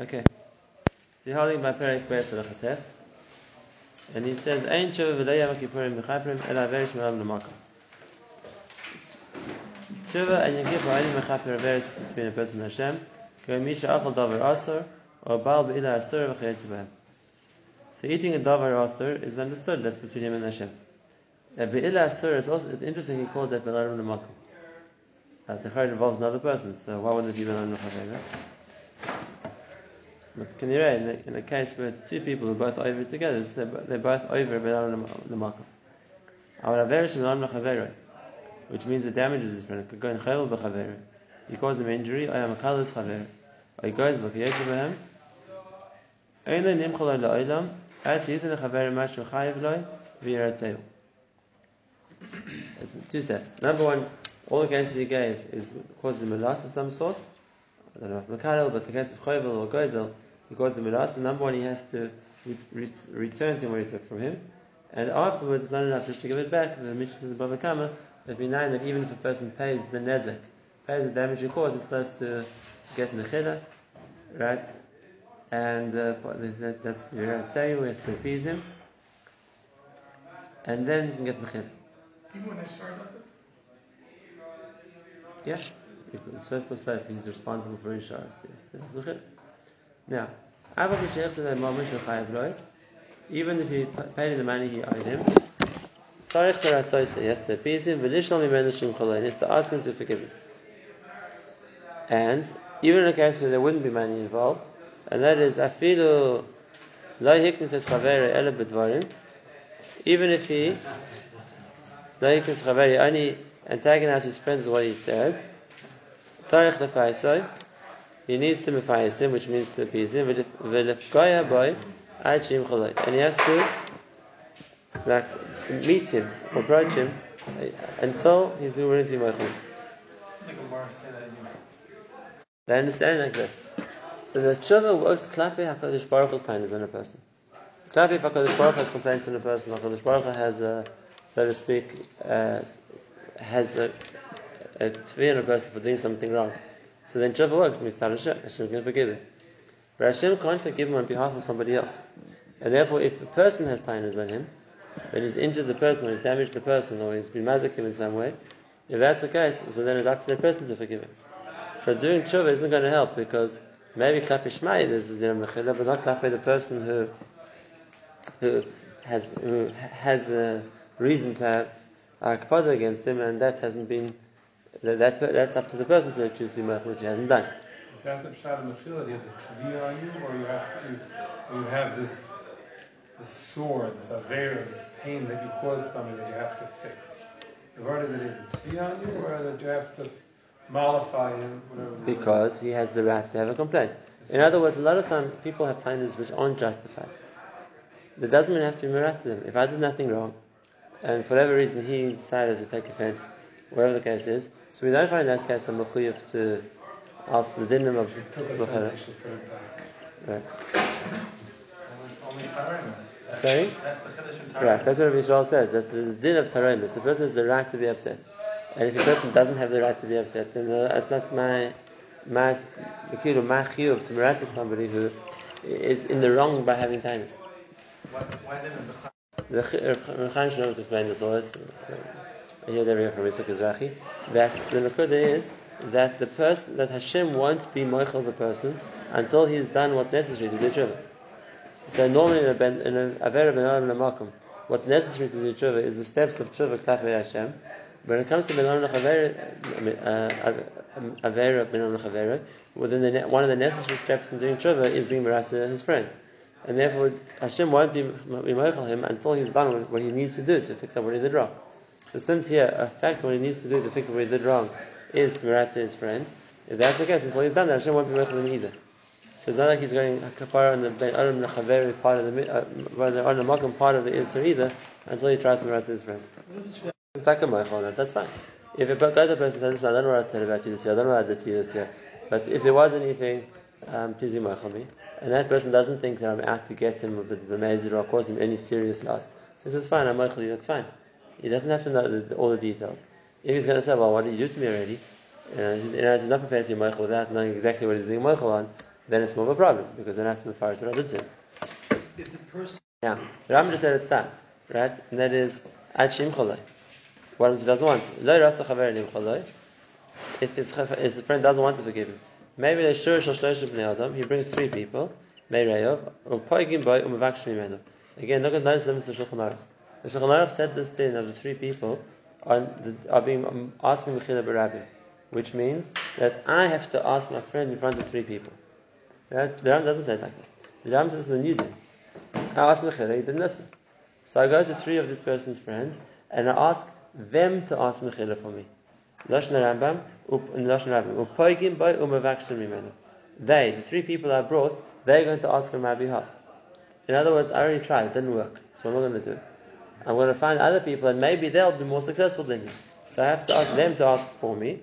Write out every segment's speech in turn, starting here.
Okay. So you're holding by Perek Beis Alachates. And he says, Ein tshuva v'lo yom kippurim mechaprim el averis me'olam l'makom. Tshuva and Yom Kippur only mechaper averis between a person and Hashem. K'o misha achal davar asur, or baal be'ila asur v'chayetz b'hem. So eating a davar asur is understood, that's between him and Hashem. Be'ila asur, it's also, it's interesting he calls that be'olam l'makom. Uh, the involves another person, so why wouldn't it be be'olam l'chaver? But can you in a, in a case where it's two people who are both over together, so they're, they're both over be'olam l'chaver, which means the damage is different. It could go in chayil b'chaver. You cause him injury, I am a kalas chaver. Or he goes, look, yetsu b'hem. Eile nimchol la'olam, at yitin l'chaver mashu chayiv loy, v'yiratzeu. It's two steps. Number one, all the cases he gave is caused him a loss of some sort. I don't know if Makadal, but the case of Choyvel or Gozel, he the him a loss. And number one, he has to re- re- return to what he took from him. And afterwards, it's not enough just to give it back. The Mishnah says above the Kama that we know that even if a person pays the nezek, pays the damage he caused, it's supposed to get nechila, right? And uh, that, that's the Ratzayu, has to appease him. And then you can get nechila. Even when it? Yeah, circle said he's responsible for his shars. Yes, that's nechila. Now, even if he paid the money he owed him, he has to appease him, Choloi, he has to ask him to forgive him. And even in a case where there wouldn't be money involved, and that is Afilu Lo Hiknit even if he only antagonized his friends with what he said, he needs to mefayis him, which means to appease him. And he has to like meet him, approach him, until he's willing to be you They understand like this. The tshuva works klape HaKadosh Baruch Hu's kindness on a person. Klape if HaKadosh Baruch has complaints on a person, HaKadosh Baruch has a, so to speak, uh, has a, a on a person for doing something wrong. So then tshuva works, mitzvah Hashem, Hashem can forgive him. But Hashem can't forgive him on behalf of somebody else. And therefore, if a person has kindness on him, then he's injured the person, or he's damaged the person, or he's been mazik him in some way, if that's the case, so then it's up to the person to forgive him. So doing tshuva isn't going to help because maybe klape shmai there's a din mechila, but not klape the person who who has who has a reason to have akpada against him, and that hasn't been that, that that's up to the person to choose the mechila, which he hasn't done. Is that the pshat of Mechila? He has a tvi on you, or you have to, or you have this, this sore, this avera, this pain that you caused somebody that you have to fix. The word is that it is a tvi on you, or that you have to mollify him, whatever. Because he has the right to have a complaint. In other words, a lot of times people have kindness which aren't justified. That doesn't mean I have to mirror them. If I did nothing wrong, and for whatever reason he decided to take offense, whatever the case is, so we don't find that case a mechuyev to ask the dinim of is. If he took offense, he should put it back. Right. Sorry? That's the Chiddush in Right, that's what Vishal says. That the din of taromis, the person has the right to be upset. And if a person doesn't have the right to be upset, then uh, it's not my my kilu, my chiyuv to somebody who is in the wrong by having kindness. Why, why is it in the The Chaim Shalom explained this always. I hear that here from Yitzchak Ezrachi. That the Nakuda is that the person that Hashem won't be moichel the person until he's done what's necessary to do tshuva. So normally in a ben, in a avera ben alam lamakom, what's necessary to do tshuva is the steps of tshuva klapei Hashem. But When it comes to ben alam avera ben alam chavera, within the one of the necessary steps in doing tshuva is being merasa his friend. And therefore, Hashem won't be, be moichel him until he's done what he needs to do to fix up what he did wrong. So since here, a fact what he needs to do to fix what he did wrong is to merasa his friend, if that's the case, until he's done that, Hashem won't be moichel him either. So it's not like he's going kapara on the ben adam lechaveri part of the uh, on the makom part of the Isser either until he tries to merasa his friend. That's fine. If a other person says, "Listen, I don't know what I said about you this year, I don't know what I did to you this year, but if there was anything, um, please moichel me," and that person doesn't think that I'm out to get him with the mazir or cause him any serious loss, so he says, "Fine, I'm moichel you, that's fine." He doesn't have to know the, all the details. If he's going to say, "Well, what did you do to me already?" Uh, you know, he's not prepared to be moichel without knowing exactly what he's being moichel on, then it's more of a problem because then I have to far to another two. If the person Now, the Ram just said it's that, right? And that is ad shim choloi. What if he doesn't want? Lo yratza chaver lim choloi. If his, his friend doesn't want to forgive him, maybe they shur shal shlosh bnei adam. He brings three people. Meirayov u'poigim boy umavaksh mimenu. Again, look at notice the Shulchan Aruch. The Shulchan said this thing of the three people are, are being asking mechila barabim, which means that I have to ask my friend in front of three people. The Ram doesn't say it like that. The Ram says it's a new thing. I asked Mechira, he didn't listen. So I go to three of this person's friends and I ask them to ask Mechila for me. They, the three people I brought, they're going to ask on my behalf. In other words, I already tried, it didn't work, so I'm not going to do it. I'm going to find other people and maybe they'll be more successful than me. So I have to ask them to ask for me.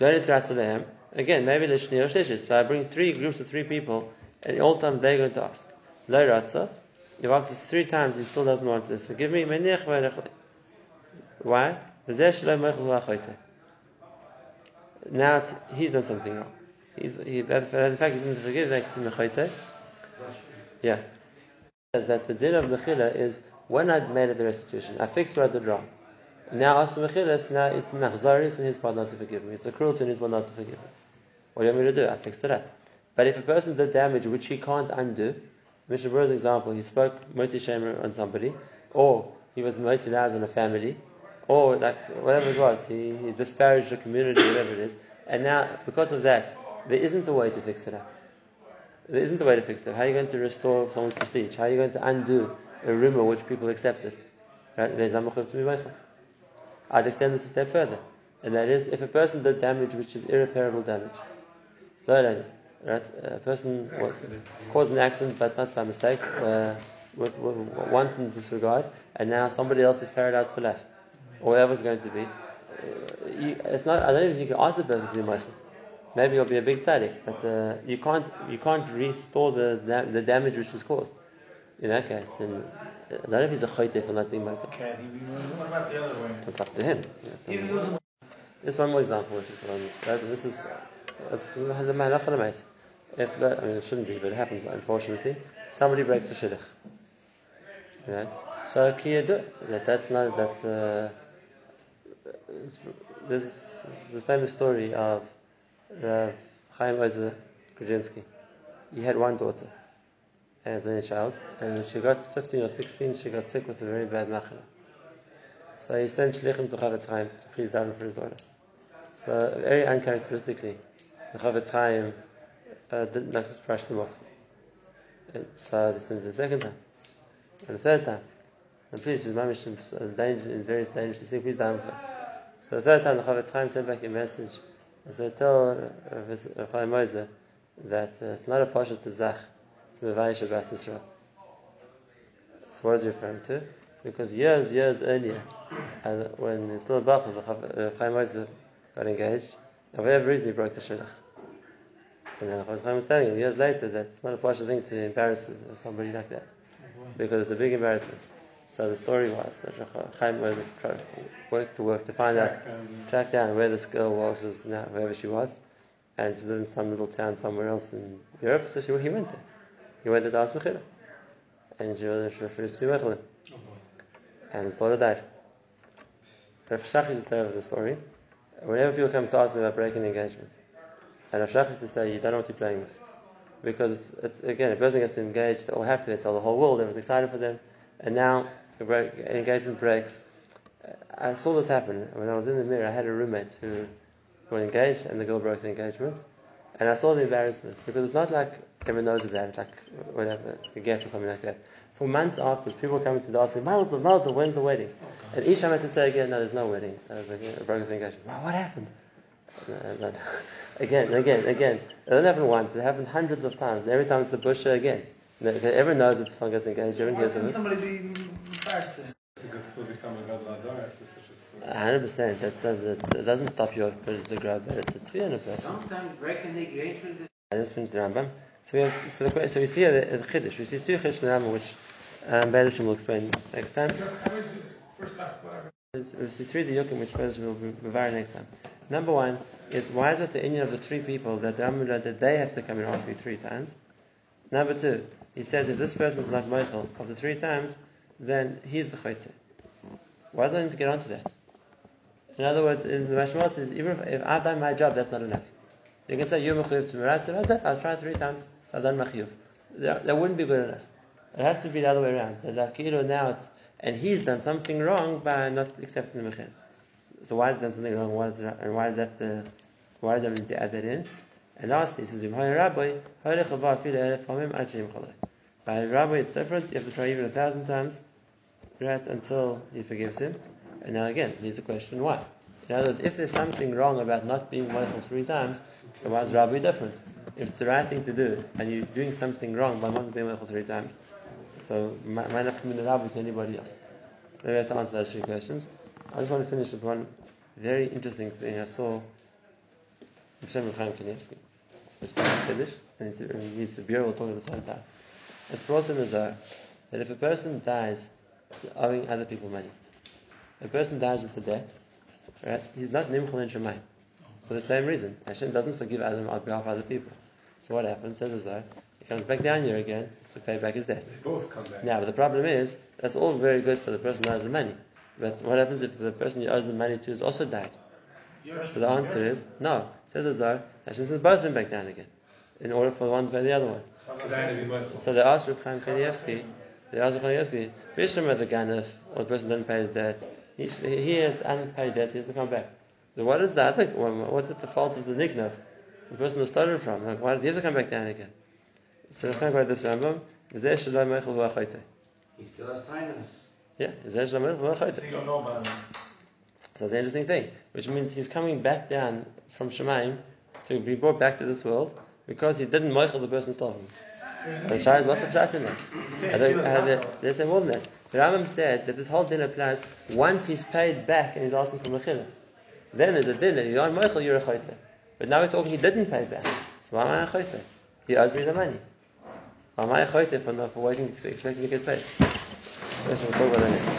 Again, maybe the Shnei or Sheshes. So I bring three groups of three people, and all times they're going to ask. Lo Ratza. If after this three times he still doesn't want to forgive me, why? Now it's, he's done something wrong. He's, he, that, the fact he didn't forgive makes him mechoyte. Yeah. Says that the din of mechila is when I'd made the restitution, I fixed what I did wrong. Now after mechilas, now it's nachzaris in his part not to forgive me. It's a cruelty in his part not to forgive me. What do you want me to do? I fixed it up. But if a person did damage which he can't undo, Mishnah Berurah's example, he spoke Motzi Shem Ra on somebody, or he was Moti Laz on a family, or like whatever it was, he, he disparaged the community, whatever it is, and now because of that, there isn't a way to fix it up. There isn't a way to fix it. How are you going to restore someone's prestige? How are you going to undo a rumor which people accepted? Right? I'd extend this a step further, and that is if a person did damage which is irreparable damage. Right? A person was caused an accident, but not by mistake, uh, with, with wanton disregard, and now somebody else is paralyzed for life, or whatever it's going to be. Uh, you, it's not. I don't even think you can ask the person to be motion. Maybe it'll be a big tzaddik, but uh, you can't you can't restore the the damage which was caused. In that case, and I uh, don't know if he's a chayte for not being motion. can he be What about the other way? It's up to him. Yeah, so- If it was a There's one more example which is put on this. Right? This is uh, it's the malach If uh, I mean it shouldn't be, but it happens unfortunately. Somebody breaks a shidduch. Right? So kiyadu that that's not that. Uh, is the famous story of Rav Chaim Ozer Grudzinski. He had one daughter as a child, and when she got 15 or 16, she got sick with a very bad machana. So he sent shlichim to Chafetz Chaim to please daven for his daughter. So very uncharacteristically, the Chafetz Chaim uh, didn't just brush them off. And so they sent the second time, and the third time. And please, she's mamish in, danger, in various dangers. He said, please daven for. So the third time, the Chafetz Chaim sent back a message. And so tell Rav Chaim Ozer that uh, it's not a pasha to zach to Mevayish Abbas Yisrael. So what is he referring to? Because years, years earlier, and when still a Bachel, the Chaim uh, Ozer got engaged, and for whatever reason he broke the shidduch. And then Chaim was telling him years later that it's not a pasha thing to embarrass somebody like that, because it's a big embarrassment. So the story was that Chaim Ozer tried worked to work to find out Track down. track down where this girl was, was now wherever she was, and she lived in some little town somewhere else in Europe. So she, he went there. He went to ask Mechila, and she, was- refused to be Mechila, and his daughter died. Rav Shach used to tell the story. Whenever people come to ask me about breaking the engagement, and Rav Shach used to say, "You don't know what you're playing with," because it's, it's again, a person gets engaged, they're all happy, they tell the whole world, everyone's excited for them, and now the break, engagement breaks. I saw this happen when I was in the Mir. I had a roommate who got engaged, and the girl broke the engagement, and I saw the embarrassment because it's not like everyone knows about it, like whatever a get or something like that. For months afterwards, people were coming to the house saying, "Malta, Malta, when's the wedding?" And each time I had to say again, "No, there's no wedding. The- broke the engagement." Wow, what happened? Uh, again, again, again. It doesn't happen once. It happened hundreds of times. Every time it's the busher again. Everyone knows if someone gets engaged. Everyone Why hears it. somebody be embarrassed? So you can still become a gadol hador after such a story. hundred percent. That that it doesn't stop your political grab, but it's a three hundred percent. Sometimes breaking the engagement is And this means the Rambam. So we have so, the, que- so we see here the, the Chiddush. We see two Chiddush in the Rambam, which um, Be'ezashim will explain next time. How is his first act, whatever? There's- We see three Diyukim, which Be'ezashim will be very next time. Number one is why is it the Indian of the three people that the Rambam learned that they have to come and ask me three times? Number two, he says if this person is not Michael of the three times, then he's the Chayte. Why do I need to get onto that? In other words, in the Mashmal says, even if, if I've done my job, that's not enough. You can say, you're Mechuyev to Mirat I'll try three times, I've done Machiyuv. That, wouldn't be good enough. It has to be the other way around. That like, now it's, and he's done something wrong by not accepting the Mechir. So why has done something wrong? Why is, and why is that the, why does that need to add that in? And lastly, he says, Rabbi, by Rabbi, it's different. You have to try even a thousand times, right, until he forgives him. And now again, here's the question: Why? In other words, if there's something wrong about not being Michael three times, so why is Rabbi different? If it's the right thing to do, and you're doing something wrong by not being Michael three times, so might not come in Rabbi to anybody else. Maybe I have to answer those three questions. I just want to finish with one very interesting thing I saw Shem Chaim Kanievsky, which is Kiddush, and it needs to be talk at the same time. It's brought in the Zohar that if a person dies owing other people money, a person dies with a debt, right? He's not nimchol in Shemayim for the same reason. Hashem doesn't forgive Adam on behalf of other people. So what happens? Says the Zohar, he comes back down here again to pay back his debt. They both come back. Now, but the problem is that's all very good for the person who owes the money. But what happens if the person he owes the money to has also died? So the answer is no. Says the Zohar, Hashem sends both of them back down again, in order for one to pay the other one. So that would be Michael. So they asked Reb Chaim Kanievsky, they asked Reb Chaim Kanievsky, Bishlam the Ganef, or the person doesn't pay his debt, he, he has unpaid debt, he has to come back. So what is that? What's it the fault of the Nignav? The person who stolen from? Like, why does he have to come back down again? So Reb Chaim quoted this Rambam, Zeh Shalom Meichel V'Achoyte. He still has tinus. Yeah, Zeh Shalom Meichel V'Achoyte. So you don't know about him. So that's an interesting thing, which means he's coming back down from Shemaim to be brought back to this world because he didn't moichel the person who stole him. So the Shah is what's the pshat in that? They say more than that. The Rambam said that this whole din applies once he's paid back and he's asking for mechila. Then there's a din that you're on moichel, you're a chayte. But now we're talking he didn't pay back. So why am I a chayte? He owes me the money. Why am I a chayte for, not- for waiting, expecting to get paid? Yes, we'll talk about that.